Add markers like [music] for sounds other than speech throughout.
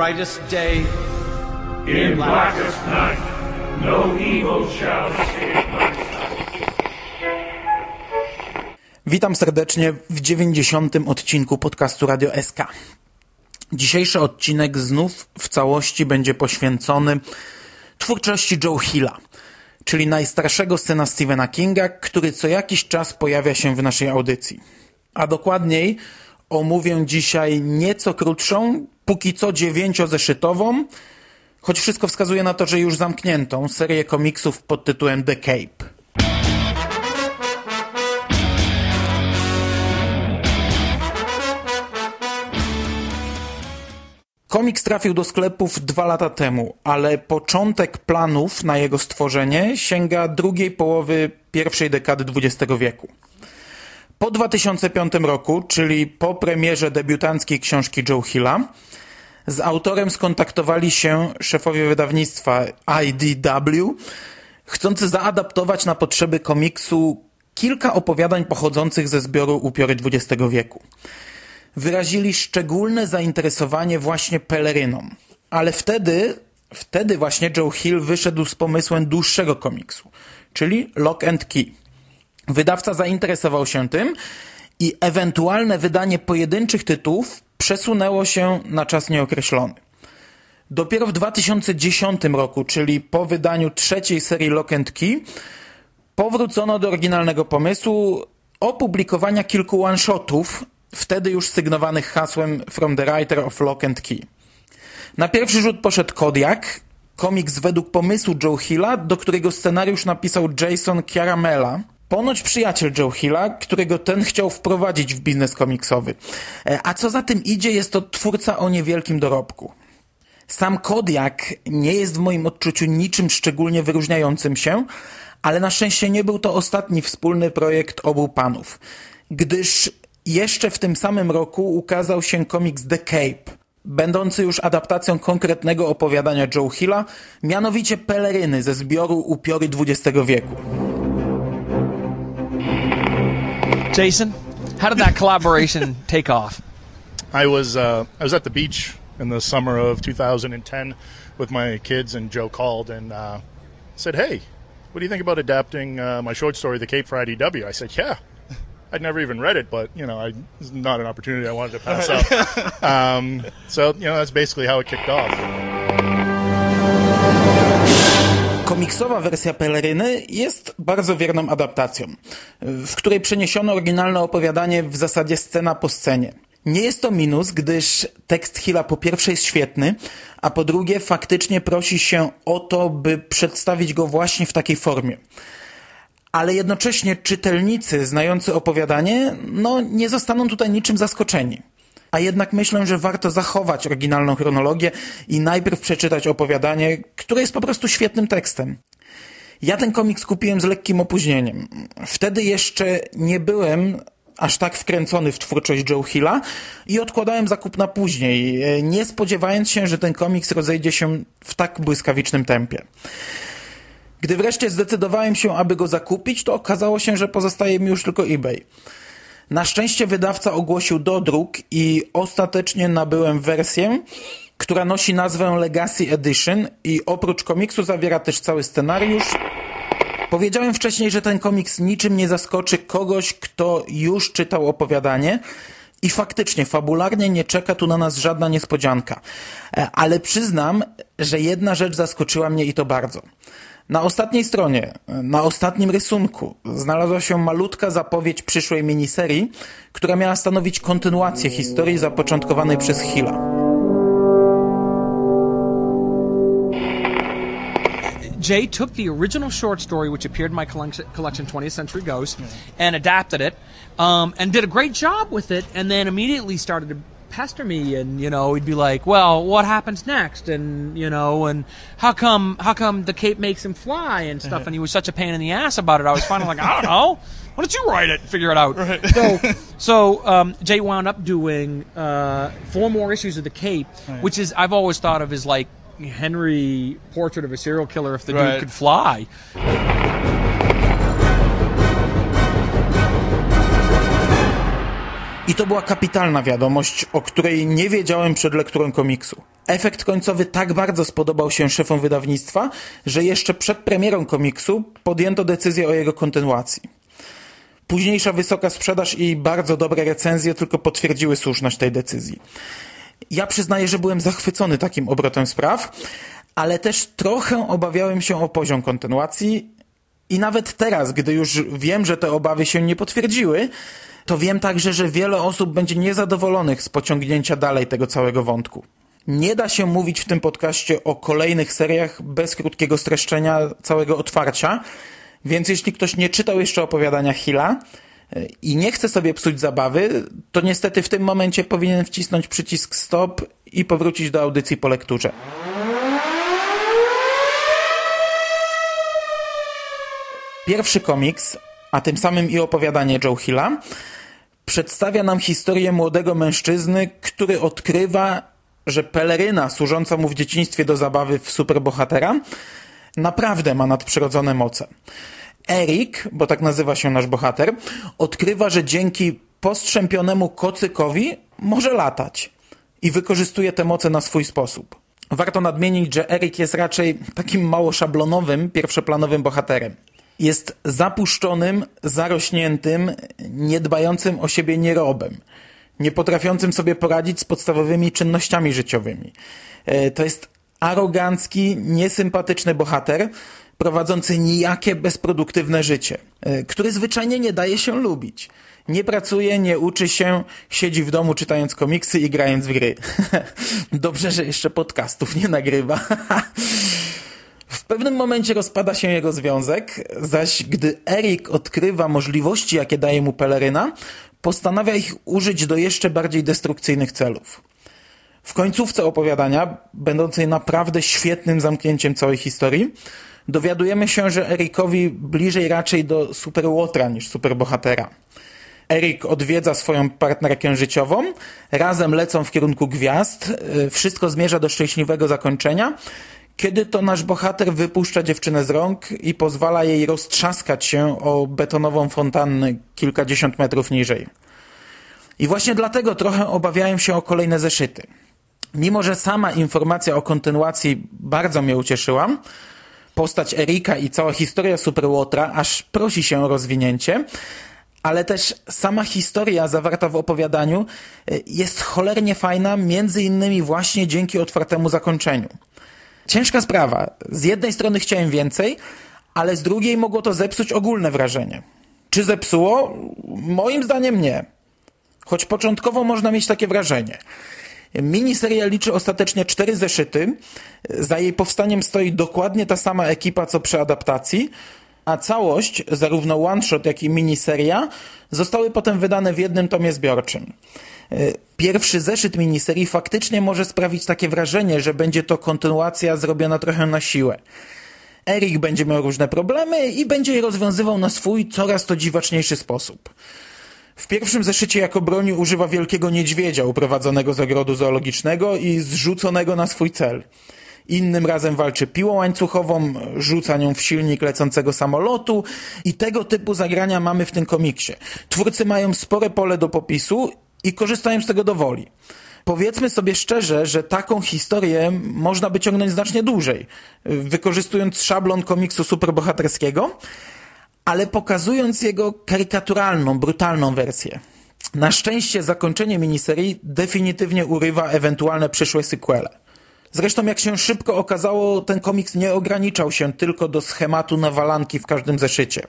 brightest day, In blackest night, no evil shall escape my sight. Witam serdecznie w 90. odcinku podcastu Radio SK. Dzisiejszy odcinek znów w całości będzie poświęcony twórczości Joe Hilla, czyli najstarszego syna Stephena Kinga, który co jakiś czas pojawia się w naszej audycji. A dokładniej omówię dzisiaj nieco krótszą, póki co dziewięciozeszytową, choć wszystko wskazuje na to, że już zamkniętą serię komiksów pod tytułem The Cape. Komiks trafił do sklepów dwa lata temu, ale początek planów na jego stworzenie sięga drugiej połowy pierwszej dekady XX wieku. Po 2005 roku, czyli po premierze debiutanckiej książki Joe Hilla, z autorem skontaktowali się szefowie wydawnictwa IDW, chcący zaadaptować na potrzeby komiksu kilka opowiadań pochodzących ze zbioru Upiory XX wieku wyrazili szczególne zainteresowanie właśnie peleryną. Ale wtedy, wtedy właśnie Joe Hill wyszedł z pomysłem dłuższego komiksu, czyli Lock and Key. Wydawca zainteresował się tym i ewentualne wydanie pojedynczych tytułów przesunęło się na czas nieokreślony. Dopiero w 2010 roku, czyli po wydaniu trzeciej serii Lock and Key, powrócono do oryginalnego pomysłu opublikowania kilku one-shotów wtedy już sygnowanych hasłem From the Writer of Lock and Key. Na pierwszy rzut poszedł Kodiak, komiks według pomysłu Joe Hilla, do którego scenariusz napisał Jason Chiaramella, ponoć przyjaciel Joe Hilla, którego ten chciał wprowadzić w biznes komiksowy. E, a co za tym idzie, jest to twórca o niewielkim dorobku. Sam Kodiak nie jest w moim odczuciu niczym szczególnie wyróżniającym się, ale na szczęście nie był to ostatni wspólny projekt obu panów, gdyż jeszcze w tym samym roku ukazał się komiks The Cape, będący już adaptacją konkretnego opowiadania Joe Hilla, mianowicie Peleryny ze zbioru Upiory XX wieku. Jason, how did that collaboration [laughs] take off? I was uh, I was at the beach in the summer of 2010 with my kids, and Joe called and uh, said, "Hey, what do you think about adapting uh, my short story, The Cape for IDW?" I said, "Yeah." I'd never even read it, but you know, I, it's not an opportunity I wanted to pass up. [laughs] Um, so you know, that's basically how it kicked off. Komiksowa wersja Peleryny jest bardzo wierną adaptacją, w której przeniesiono oryginalne opowiadanie w zasadzie scena po scenie. Nie jest to minus, gdyż tekst Hilla po pierwsze jest świetny, a po drugie faktycznie prosi się o to, by przedstawić go właśnie w takiej formie. Ale jednocześnie czytelnicy znający opowiadanie, no nie zostaną tutaj niczym zaskoczeni. A jednak myślę, że warto zachować oryginalną chronologię i najpierw przeczytać opowiadanie, które jest po prostu świetnym tekstem. Ja ten komiks kupiłem z lekkim opóźnieniem. Wtedy jeszcze nie byłem aż tak wkręcony w twórczość Joe Hilla i odkładałem zakup na później, nie spodziewając się, że ten komiks rozejdzie się w tak błyskawicznym tempie. Gdy wreszcie zdecydowałem się, aby go zakupić, to okazało się, że pozostaje mi już tylko eBay. Na szczęście wydawca ogłosił dodruk i ostatecznie nabyłem wersję, która nosi nazwę Legacy Edition i oprócz komiksu zawiera też cały scenariusz. Powiedziałem wcześniej, że ten komiks niczym nie zaskoczy kogoś, kto już czytał opowiadanie i faktycznie fabularnie nie czeka tu na nas żadna niespodzianka. Ale przyznam, że jedna rzecz zaskoczyła mnie i to bardzo. Na ostatniej stronie, na ostatnim rysunku znalazła się malutka zapowiedź przyszłej miniserii, która miała stanowić kontynuację historii zapoczątkowanej przez Hilla. Jay took the original short story, which appeared in my collection, 20th Century Ghost, and adapted it, um, and did a great job with it, and then immediately started to pester me and you know he'd be like well what happens next and you know and how come how come the cape makes him fly and stuff and he was such a pain in the ass about it i was finally like i don't know why don't you write it figure it out right. so so um, jay wound up doing uh, four more issues of the cape right. which is i've always thought of as like henry portrait of a serial killer if the Right. dude could fly I to była kapitalna wiadomość, o której nie wiedziałem przed lekturą komiksu. Efekt końcowy tak bardzo spodobał się szefom wydawnictwa, że jeszcze przed premierą komiksu podjęto decyzję o jego kontynuacji. Późniejsza wysoka sprzedaż i bardzo dobre recenzje tylko potwierdziły słuszność tej decyzji. Ja przyznaję, że byłem zachwycony takim obrotem spraw, ale też trochę obawiałem się o poziom kontynuacji i nawet teraz, gdy już wiem, że te obawy się nie potwierdziły, to wiem także, że wiele osób będzie niezadowolonych z pociągnięcia dalej tego całego wątku. Nie da się mówić w tym podcaście o kolejnych seriach bez krótkiego streszczenia całego otwarcia, więc jeśli ktoś nie czytał jeszcze opowiadania Hilla e, i nie chce sobie psuć zabawy, to niestety w tym momencie powinien wcisnąć przycisk stop i powrócić do audycji po lekturze. Pierwszy komiks, a tym samym i opowiadanie Joe Hilla, przedstawia nam historię młodego mężczyzny, który odkrywa, że peleryna służąca mu w dzieciństwie do zabawy w superbohatera naprawdę ma nadprzyrodzone moce. Erik, bo tak nazywa się nasz bohater, odkrywa, że dzięki postrzępionemu kocykowi może latać i wykorzystuje te moce na swój sposób. Warto nadmienić, że Erik jest raczej takim mało szablonowym, pierwszoplanowym bohaterem. Jest zapuszczonym, zarośniętym, niedbającym o siebie nierobem, nie potrafiącym sobie poradzić z podstawowymi czynnościami życiowymi. E, to jest arogancki, niesympatyczny bohater, prowadzący nijakie, bezproduktywne życie, e, który zwyczajnie nie daje się lubić. Nie pracuje, nie uczy się, siedzi w domu czytając komiksy i grając w gry. [laughs] Dobrze, że jeszcze podcastów nie nagrywa. [laughs] Pewnym momencie rozpada się jego związek, zaś gdy Erik odkrywa możliwości, jakie daje mu peleryna, postanawia ich użyć do jeszcze bardziej destrukcyjnych celów. W końcówce opowiadania, będącej naprawdę świetnym zamknięciem całej historii, dowiadujemy się, że Erikowi bliżej raczej do superłotra niż superbohatera. Erik odwiedza swoją partnerkę życiową, razem lecą w kierunku gwiazd, y, wszystko zmierza do szczęśliwego zakończenia, kiedy to nasz bohater wypuszcza dziewczynę z rąk i pozwala jej roztrzaskać się o betonową fontannę kilkadziesiąt metrów niżej. I właśnie dlatego trochę obawiałem się o kolejne zeszyty. Mimo, że sama informacja o kontynuacji bardzo mnie ucieszyła, postać Erika i cała historia Superłotra aż prosi się o rozwinięcie, ale też sama historia zawarta w opowiadaniu y, jest cholernie fajna, między innymi właśnie dzięki otwartemu zakończeniu. Ciężka sprawa. Z jednej strony chciałem więcej, ale z drugiej mogło to zepsuć ogólne wrażenie. Czy zepsuło? Moim zdaniem nie. Choć początkowo można mieć takie wrażenie. Miniseria liczy ostatecznie cztery zeszyty. Za jej powstaniem stoi dokładnie ta sama ekipa co przy adaptacji, a całość, zarówno one-shot, jak i miniseria, zostały potem wydane w jednym tomie zbiorczym. Pierwszy zeszyt miniserii faktycznie może sprawić takie wrażenie, że będzie to kontynuacja zrobiona trochę na siłę. Erik będzie miał różne problemy i będzie je rozwiązywał na swój, coraz to dziwaczniejszy sposób. W pierwszym zeszycie jako broni używa wielkiego niedźwiedzia uprowadzonego z ogrodu zoologicznego i zrzuconego na swój cel. Innym razem walczy piłą łańcuchową, rzuca nią w silnik lecącego samolotu i tego typu zagrania mamy w tym komiksie. Twórcy mają spore pole do popisu i korzystają z tego do woli. Powiedzmy sobie szczerze, że taką historię można by ciągnąć znacznie dłużej, wykorzystując szablon komiksu superbohaterskiego, ale pokazując jego karykaturalną, brutalną wersję. Na szczęście zakończenie miniserii definitywnie urywa ewentualne przyszłe sequele. Zresztą jak się szybko okazało, ten komiks nie ograniczał się tylko do schematu nawalanki w każdym zeszycie.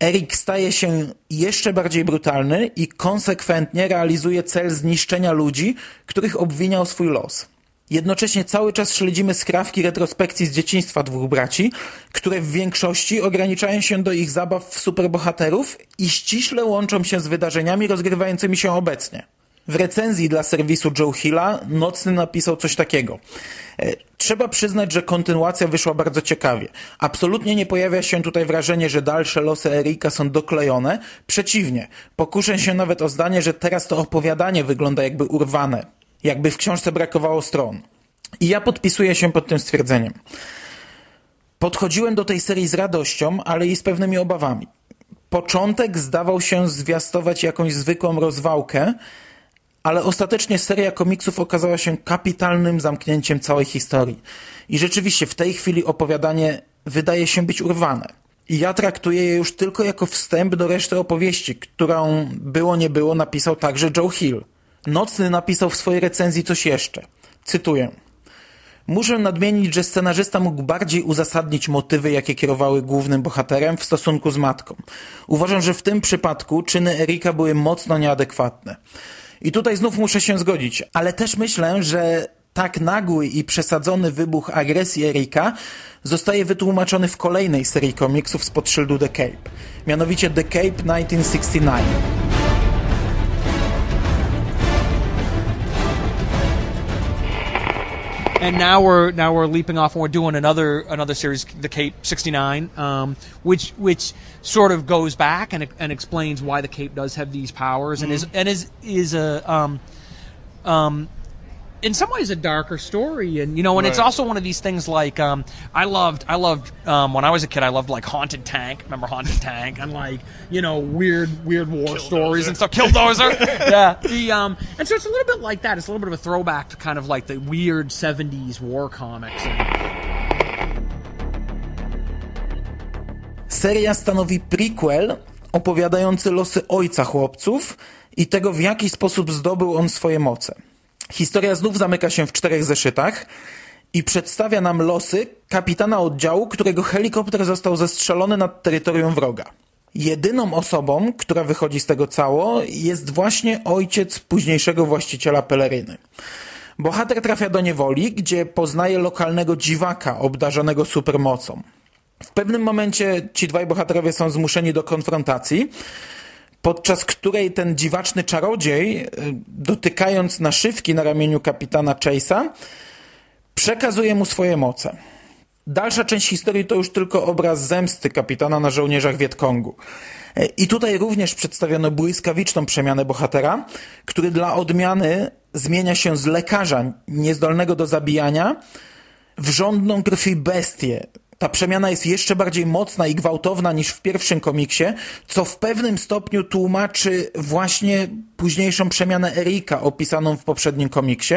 Erik staje się jeszcze bardziej brutalny i konsekwentnie realizuje cel zniszczenia ludzi, których obwiniał swój los. Jednocześnie cały czas śledzimy skrawki retrospekcji z dzieciństwa dwóch braci, które w większości ograniczają się do ich zabaw w superbohaterów i ściśle łączą się z wydarzeniami rozgrywającymi się obecnie. W recenzji dla serwisu Joe Hilla Nocny napisał coś takiego. Trzeba przyznać, że kontynuacja wyszła bardzo ciekawie. Absolutnie nie pojawia się tutaj wrażenie, że dalsze losy Erika są doklejone. Przeciwnie, pokuszę się nawet o zdanie, że teraz to opowiadanie wygląda jakby urwane. Jakby w książce brakowało stron. I ja podpisuję się pod tym stwierdzeniem. Podchodziłem do tej serii z radością, ale i z pewnymi obawami. Początek zdawał się zwiastować jakąś zwykłą rozwałkę, ale ostatecznie seria komiksów okazała się kapitalnym zamknięciem całej historii. I rzeczywiście w tej chwili opowiadanie wydaje się być urwane. I ja traktuję je już tylko jako wstęp do reszty opowieści, którą było nie było napisał także Joe Hill. Nocny napisał w swojej recenzji coś jeszcze. Cytuję. Muszę nadmienić, że scenarzysta mógł bardziej uzasadnić motywy, jakie kierowały głównym bohaterem w stosunku z matką. Uważam, że w tym przypadku czyny Erika były mocno nieadekwatne. I tutaj znów muszę się zgodzić, ale też myślę, że tak nagły i przesadzony wybuch agresji Erika zostaje wytłumaczony w kolejnej serii komiksów spod szyldu The Cape, mianowicie The Cape 1969. And now we're now we're leaping off and we're doing another another series, the Cape '69, um, which which sort of goes back and and explains why the Cape does have these powers and is and is is a um, um, in some ways a darker story. And you know and it's also one of these things like um, i loved i loved um, when i was a kid i loved like haunted tank. Remember haunted tank? And like you know weird weird war stories and stuff. Killdozer. [laughs] Yeah. The um and so it's a little bit like that. It's a little bit of a throwback to kind of like the weird 70s war comics. And, Seria stanowi prequel opowiadający losy ojca chłopców i tego, w jaki sposób zdobył on swoje moce. Historia znów zamyka się w czterech zeszytach i przedstawia nam losy kapitana oddziału, którego helikopter został zestrzelony nad terytorium wroga. Jedyną osobą, która wychodzi z tego cało, jest właśnie ojciec późniejszego właściciela peleryny. Bohater trafia do niewoli, gdzie poznaje lokalnego dziwaka obdarzonego supermocą. W pewnym momencie ci dwaj bohaterowie są zmuszeni do konfrontacji, podczas której ten dziwaczny czarodziej, y, dotykając naszywki na ramieniu kapitana Chase'a, przekazuje mu swoje moce. Dalsza część historii to już tylko obraz zemsty kapitana na żołnierzach Wietkongu. I tutaj również przedstawiono błyskawiczną przemianę bohatera, który dla odmiany zmienia się z lekarza niezdolnego do zabijania w żądną krwi bestię. Ta przemiana jest jeszcze bardziej mocna i gwałtowna niż w pierwszym komiksie, co w pewnym stopniu tłumaczy właśnie późniejszą przemianę Erika opisaną w poprzednim komiksie,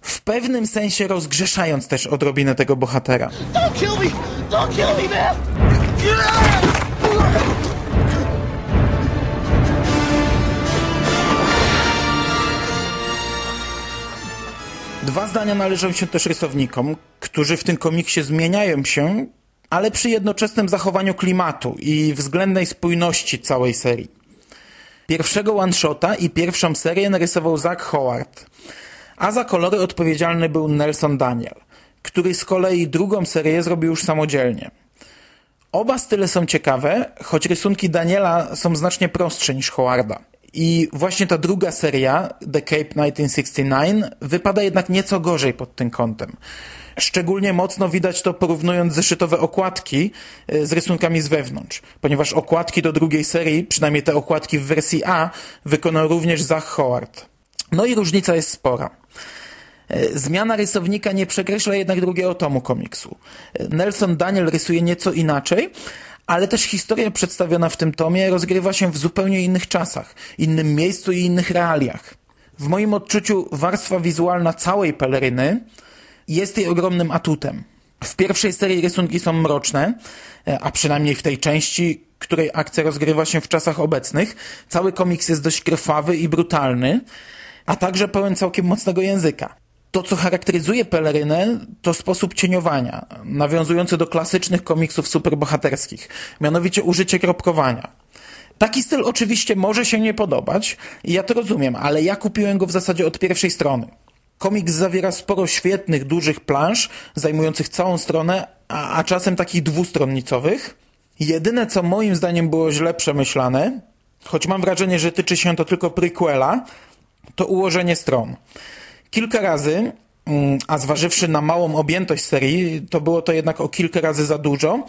w pewnym sensie rozgrzeszając też odrobinę tego bohatera. Don't kill me! Don't kill me, man! Dwa zdania należą się też rysownikom, którzy w tym komiksie zmieniają się, ale przy jednoczesnym zachowaniu klimatu i względnej spójności całej serii. Pierwszego one-shota i pierwszą serię narysował Zach Howard, a za kolory odpowiedzialny był Nelson Daniel, który z kolei drugą serię zrobił już samodzielnie. Oba style są ciekawe, choć rysunki Daniela są znacznie prostsze niż Howarda. I właśnie ta druga seria, The Cape 1969, wypada jednak nieco gorzej pod tym kątem. Szczególnie mocno widać to porównując zeszytowe okładki y, z rysunkami z wewnątrz, ponieważ okładki do drugiej serii, przynajmniej te okładki w wersji A, wykonał również Zach Howard. No i różnica jest spora. E, Zmiana rysownika nie przekreśla jednak drugiego tomu komiksu. E, Nelson Daniel rysuje nieco inaczej, ale też historia przedstawiona w tym tomie rozgrywa się w zupełnie innych czasach, innym miejscu i innych realiach. W moim odczuciu warstwa wizualna całej peleryny jest jej ogromnym atutem. W pierwszej serii rysunki są mroczne, e, a przynajmniej w tej części, której akcja rozgrywa się w czasach obecnych, cały komiks jest dość krwawy i brutalny, a także pełen całkiem mocnego języka. To, co charakteryzuje pelerynę, to sposób cieniowania, nawiązujący do klasycznych komiksów superbohaterskich, mianowicie użycie kropkowania. Taki styl oczywiście może się nie podobać, ja to rozumiem, ale ja kupiłem go w zasadzie od pierwszej strony. Komiks zawiera sporo świetnych, dużych plansz, zajmujących całą stronę, a, a czasem takich dwustronnicowych. Jedyne, co moim zdaniem było źle przemyślane, choć mam wrażenie, że tyczy się to tylko prequela, to ułożenie stron. Kilka razy, mm, a zważywszy na małą objętość serii, to było to jednak o kilka razy za dużo.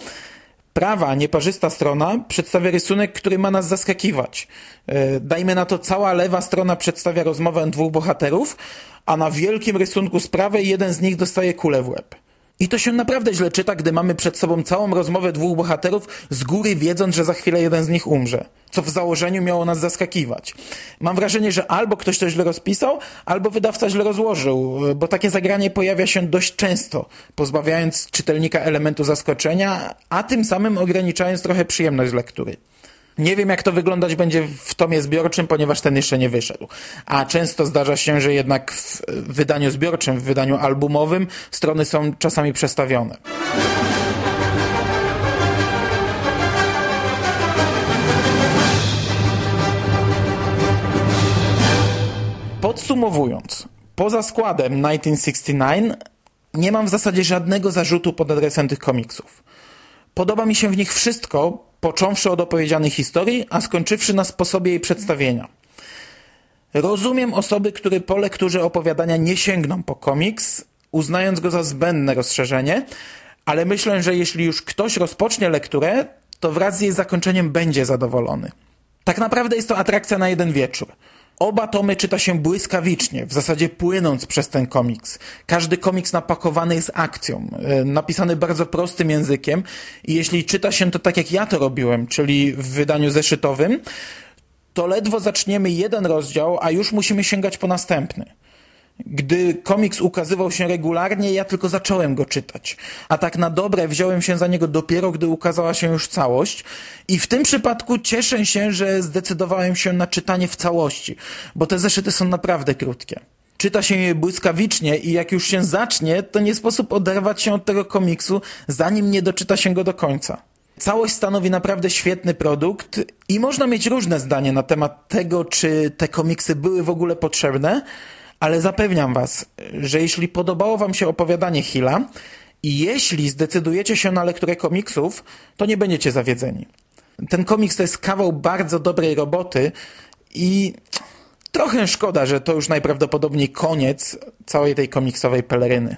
Prawa, nieparzysta strona przedstawia rysunek, który ma nas zaskakiwać. E, Dajmy na to, cała lewa strona przedstawia rozmowę dwóch bohaterów, a na wielkim rysunku z prawej jeden z nich dostaje kulę w łeb. I to się naprawdę źle czyta, gdy mamy przed sobą całą rozmowę dwóch bohaterów, z góry wiedząc, że za chwilę jeden z nich umrze. Co w założeniu miało nas zaskakiwać. Mam wrażenie, że albo ktoś to źle rozpisał, albo wydawca źle rozłożył, bo takie zagranie pojawia się dość często, pozbawiając czytelnika elementu zaskoczenia, a tym samym ograniczając trochę przyjemność lektury. Nie wiem, jak to wyglądać będzie w tomie zbiorczym, ponieważ ten jeszcze nie wyszedł. A często zdarza się, że jednak w wydaniu zbiorczym, w wydaniu albumowym strony są czasami przestawione. Podsumowując, poza składem 1969 nie mam w zasadzie żadnego zarzutu pod adresem tych komiksów. Podoba mi się w nich wszystko, począwszy od opowiedzianej historii, a skończywszy na sposobie jej przedstawienia. Rozumiem osoby, które po lekturze opowiadania nie sięgną po komiks, uznając go za zbędne rozszerzenie, ale myślę, że jeśli już ktoś rozpocznie lekturę, to wraz z jej zakończeniem będzie zadowolony. Tak naprawdę jest to atrakcja na jeden wieczór. Oba tomy czyta się błyskawicznie, w zasadzie płynąc przez ten komiks. Każdy komiks napakowany jest akcją, e, napisany bardzo prostym językiem i jeśli czyta się to tak jak ja to robiłem, czyli w wydaniu zeszytowym, to ledwo zaczniemy jeden rozdział, a już musimy sięgać po następny. Gdy komiks ukazywał się regularnie, ja tylko zacząłem go czytać. A tak na dobre wziąłem się za niego dopiero, gdy ukazała się już całość. I w tym przypadku cieszę się, że zdecydowałem się na czytanie w całości, bo te zeszyty są naprawdę krótkie. Czyta się je błyskawicznie i jak już się zacznie, to nie sposób oderwać się od tego komiksu, zanim nie doczyta się go do końca. Całość stanowi naprawdę świetny produkt i można mieć różne zdanie na temat tego, czy te komiksy były w ogóle potrzebne, ale zapewniam Was, że jeśli podobało Wam się opowiadanie Hilla i jeśli zdecydujecie się na lekturę komiksów, to nie będziecie zawiedzeni. Ten komiks to jest kawał bardzo dobrej roboty i trochę szkoda, że to już najprawdopodobniej koniec całej tej komiksowej peleryny.